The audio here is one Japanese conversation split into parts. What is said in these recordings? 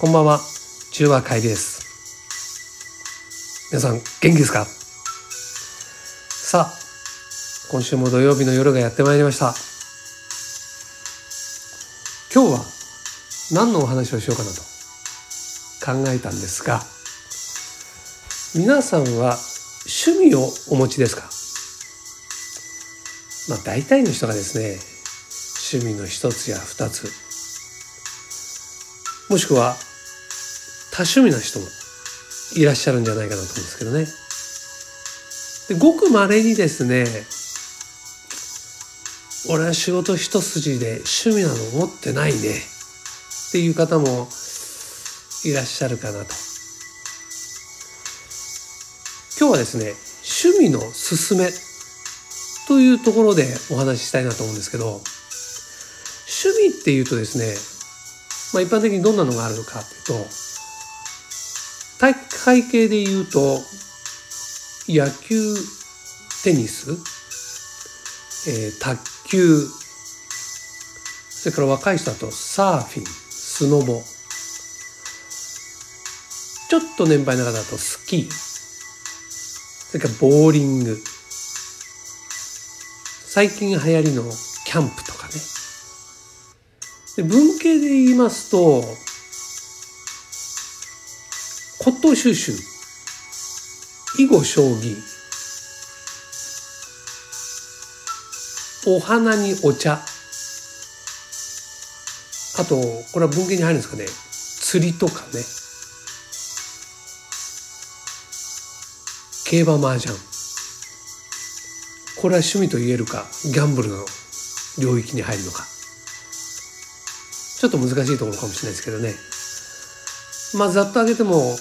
こんばんは、中和会です。皆さん、元気ですか？さあ、今週も土曜日の夜がやってまいりました。今日は何のお話をしようかなと考えたんですが、皆さんは趣味をお持ちですか？まあ大体の人がですね、趣味の一つや二つ、もしくは多趣味な人もいらっしゃるんじゃないかなと思うんですけどね。でごく稀にですね、俺は仕事一筋で趣味なの持ってないねっていう方もいらっしゃるかなと。今日はですね、趣味のすすめというところでお話ししたいなと思うんですけど、趣味っていうとですね、まあ一般的にどんなのがあるのかっていうと、体育会系で言うと、野球、テニス、えー、卓球、それから若い人だとサーフィン、スノボ、ちょっと年配の方だとスキー、それからボーリング、最近流行りのキャンプとかね。で文系で言いますと、骨董収集。囲碁将棋。お花にお茶。あとこれは文献に入るんですかね。釣りとかね。競馬麻雀。これは趣味と言えるかギャンブルの領域に入るのか。ちょっと難しいところかもしれないですけどね。まあざっと挙げても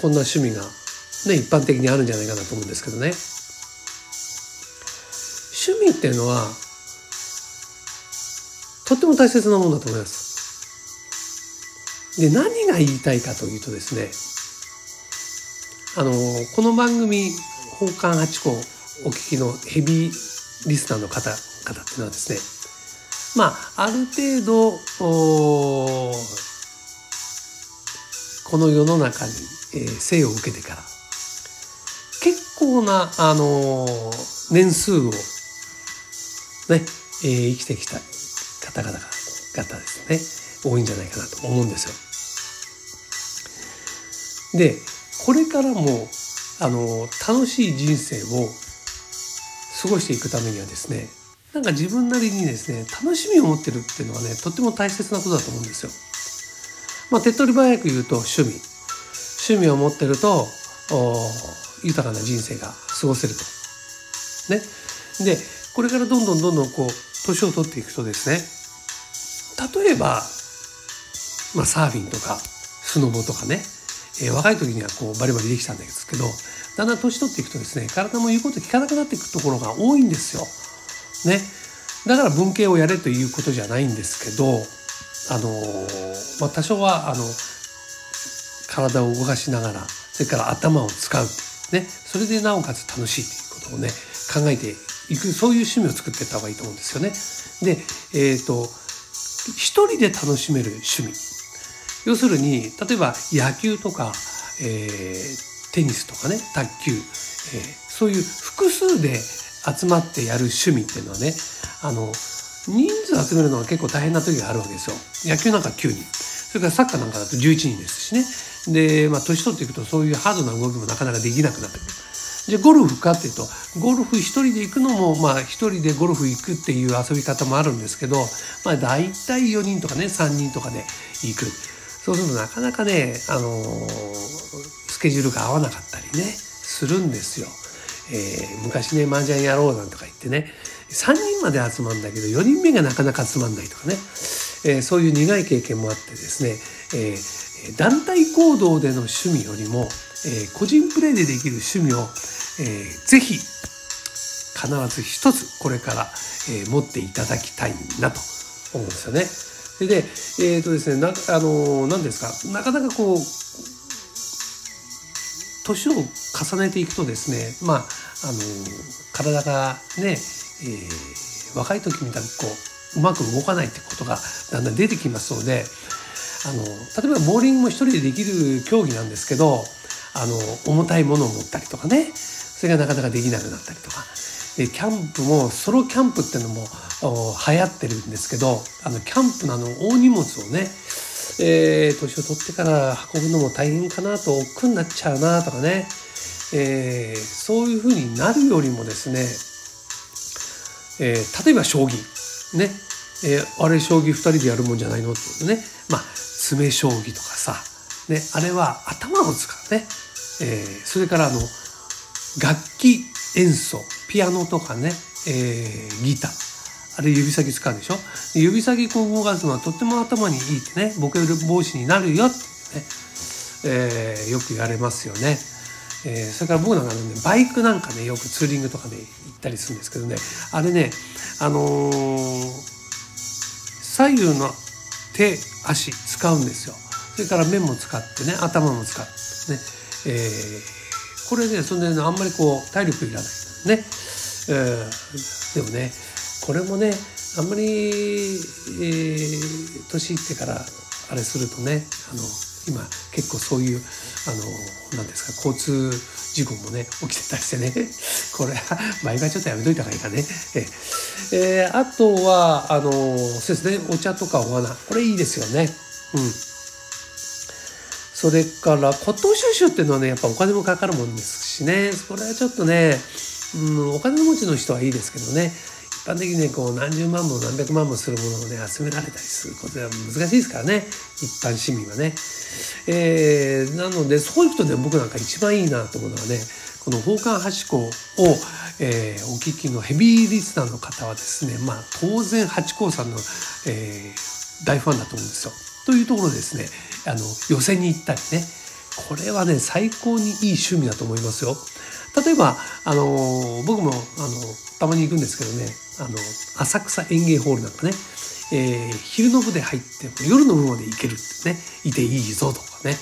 こんな趣味がね一般的にあるんじゃないかなと思うんですけどね趣味っていうのはとっても大切なものだと思います。で何が言いたいかというとですねあのこの番組「宝冠八個」お聞きのヘビーリスナーの方々っていうのはですねまあ、ある程度、この世の中に、えー、生を受けてから、結構な、あのー、年数を、ね、えー、生きてきた方々方ですね、多いんじゃないかなと思うんですよ。で、これからも、あの楽しい人生を過ごしていくためにはですね、なんか自分なりにですね、楽しみを持ってるっていうのはね、とっても大切なことだと思うんですよ。まあ、手っ取り早く言うと趣味。趣味を持ってると、豊かな人生が過ごせると。ね。で、これからどんどんどんどんこう、年を取っていくとですね、例えば、まあ、サーフィンとか、スノボとかね、えー、若い時にはこうバリバリできたんですけど、だんだん年取っていくとですね、体も言うこと聞かなくなっていくところが多いんですよ。ね。だから文系をやれということじゃないんですけど、あの、まあ、多少は、あの、体を動かしながら、それから頭を使う。ね。それでなおかつ楽しいということをね、考えていく、そういう趣味を作っていった方がいいと思うんですよね。で、えっ、ー、と、一人で楽しめる趣味。要するに、例えば野球とか、えー、テニスとかね、卓球、えー、そういう複数で集まってやる趣味っていうのはね、あの、人数集めるのが結構大変な時があるわけですよ。野球なんか9人。それからサッカーなんかだと11人ですしね。で、まあ、年取っていくとそういうハードな動きもなかなかできなくなってくる。じゃあゴルフかっていうと、ゴルフ一人で行くのも、まあ一人でゴルフ行くっていう遊び方もあるんですけど、まあ大体4人とかね、3人とかで行く。そうするとなかなかね、あのー、スケジュールが合わなかったりね、するんですよ。えー、昔ね、麻雀やろうなんとか言ってね、3人まで集まるんだけど、4人目がなかなか集まんないとかね、えー、そういう苦い経験もあってですね、えー、団体行動での趣味よりも、えー、個人プレイでできる趣味を、えー、ぜひ、必ず一つこれから、えー、持っていただきたいなと思うんですよね。それで、えっ、ー、とですね、な、あの、何ですか、なかなかこう、年を重ねていくとですねまああの体がね、えー、若い時みたいにこううまく動かないってことがだんだん出てきますのであの例えばボーリングも一人でできる競技なんですけどあの重たいものを持ったりとかねそれがなかなかできなくなったりとか。でキャンプもソロキャンプっていうのも流行ってるんですけどあのキャンプのあの大荷物をねえー、年を取ってから運ぶのも大変かなと億劫になっちゃうなとかね、えー、そういうふうになるよりもですね、えー、例えば将棋。ね、えー、あれ将棋2人でやるもんじゃないのっていうね。まあ詰将棋とかさ、ね、あれは頭を使うね、えー、それからあの楽器演奏。ピアノとかね、えー、ギター。あれ指先使うでしょ。指先こう動かすのはとっても頭にいいってね。ボケる防止になるよってね、えー、よく言われますよね。えー、それから僕なんかねバイクなんかねよくツーリングとかで、行ったりするんですけどね。あれねあのー、左右の手足使うんですよ。それから目も使ってね頭も使ってね、えー、これねそれで、ね、あんまりこう体力いらない。ね、えー、でもねこれもねあんまり、えー、年いってからあれするとねあの今結構そういうあの何ですか交通事故もね起きてたりしてね。これは前がちょっとやめといた方がいいかね。ええ。ー、あとはあのそうですねお茶とかお花。これいいですよね。うん。それから骨董収集っていうのはねやっぱお金もかかるもんですしね。これはちょっとね、うん、お金持ちの人はいいですけどね。般的にねこう何十万も何百万もするものをね集められたりすることは難しいですからね一般市民はね。えー、なのでそういう人で僕なんか一番いいなと思うのはねこの宝冠八甲を、えー、お聞きのヘビーリスナーの方はですねまあ当然八甲さんの、えー、大ファンだと思うんですよ。というところですねあの寄席に行ったりねこれはね最高にいい趣味だと思いますよ。例えばあの僕もあのたまに行くんですけどねあの浅草園芸ホールなんかね、えー、昼の部で入って夜の部まで行けるってねいていいぞとかね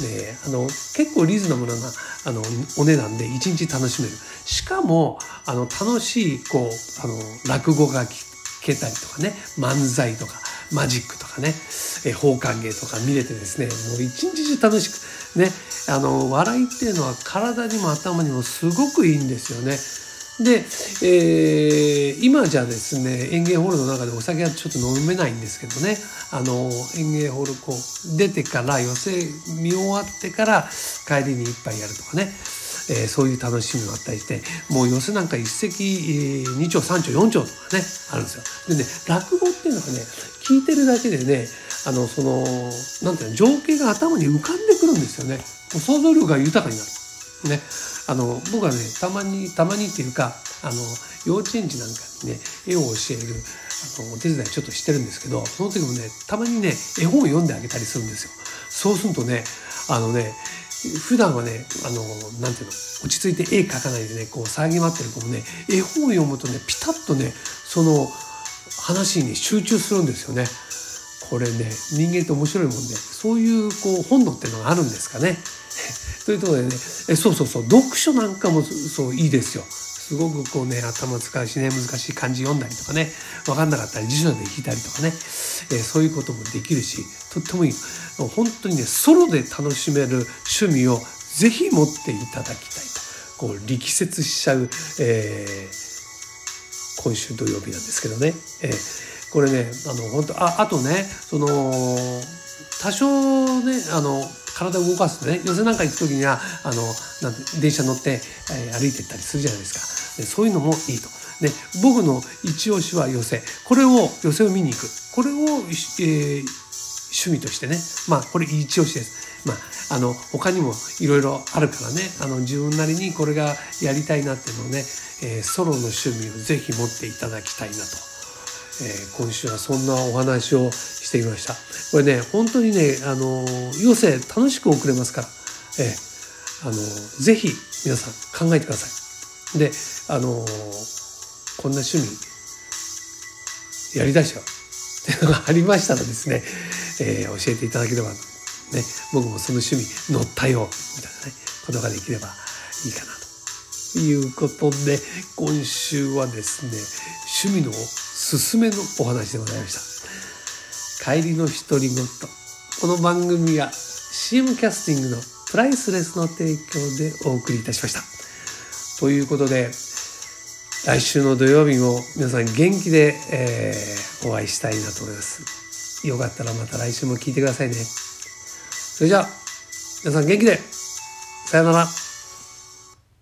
ねあの結構リーズナブルなあのお値段で一日楽しめるしかもあの楽しいこうあの落語が聞けたりとかね漫才とかマジックとかね、えー、放歓芸とか見れてですねもう一日中楽しくねあの笑いっていうのは体にも頭にもすごくいいんですよね。で、えー、今じゃですね園芸ホールの中でお酒はちょっと飲めないんですけどねあの園芸ホールこう出てから寄せ見終わってから帰りに一杯やるとかね、えー、そういう楽しみもあったりしてもう寄せなんか一席、えー、2丁3丁4丁とかねあるんですよ。でね落語っていうのはね聞いてるだけでねあのそのなんていうの情景が頭に浮かんでくるんですよね。想像力が豊かになる。ね。あの僕はねたまにたまにっていうかあの幼稚園児なんかにね絵を教えるあのお手伝いちょっとしてるんですけどその時もねたまにね絵本を読んであげたりするんですよ。そうするとねあのね普段はねあのなんていうの落ち着いて絵描かないでねこう騒ぎ回ってる子もね絵本を読むとねピタッとねその話に集中するんですよね。これね人間って面白いもんでそういうこう本能っていうのがあるんですかね。というところでねえそうそうそう読書なんかもそういいですよ。すごくこうね頭使うしね難しい漢字読んだりとかね分かんなかったり辞書で引いたりとかね、え、そういうこともできるしとってもいい。本当にねソロで楽しめる趣味をぜひ持っていただきたいと。こう力説しちゃう、えー、今週土曜日なんですけどね、えー、これねあの本当ああとねその多少ねあの体を動かすとね。寄席なんか行く時にはあのなんて電車乗って、えー、歩いてったりするじゃないですか。でそういうのもいいと。で僕の一押しは寄席。これを寄席を見に行く。これを、えー、趣味としてね。まあこれ一押しです。まあ、あの他にもいろいろあるからね。あの自分なりにこれがやりたいなっていうのをね、えー、ソロの趣味をぜひ持っていただきたいなと、えー、今週はそんなお話をしてみました。これね本当にねあの余生楽しく送れますから、えー、あのぜひ皆さん考えてください。であのこんな趣味やりたいですよっていうのがありましたらですね、えー、教えていただければね僕もその趣味乗ったよみたいなねことができればいいかなということで今週はですね趣味のおすすめのお話でございました帰りの独り言この番組は CM キャスティングのプライスレスの提供でお送りいたしました。ということで来週の土曜日も皆さん元気で、えー、お会いしたいなと思います。よかったらまた来週も聞いてくださいね。それじゃあ皆さん元気で。さよなら。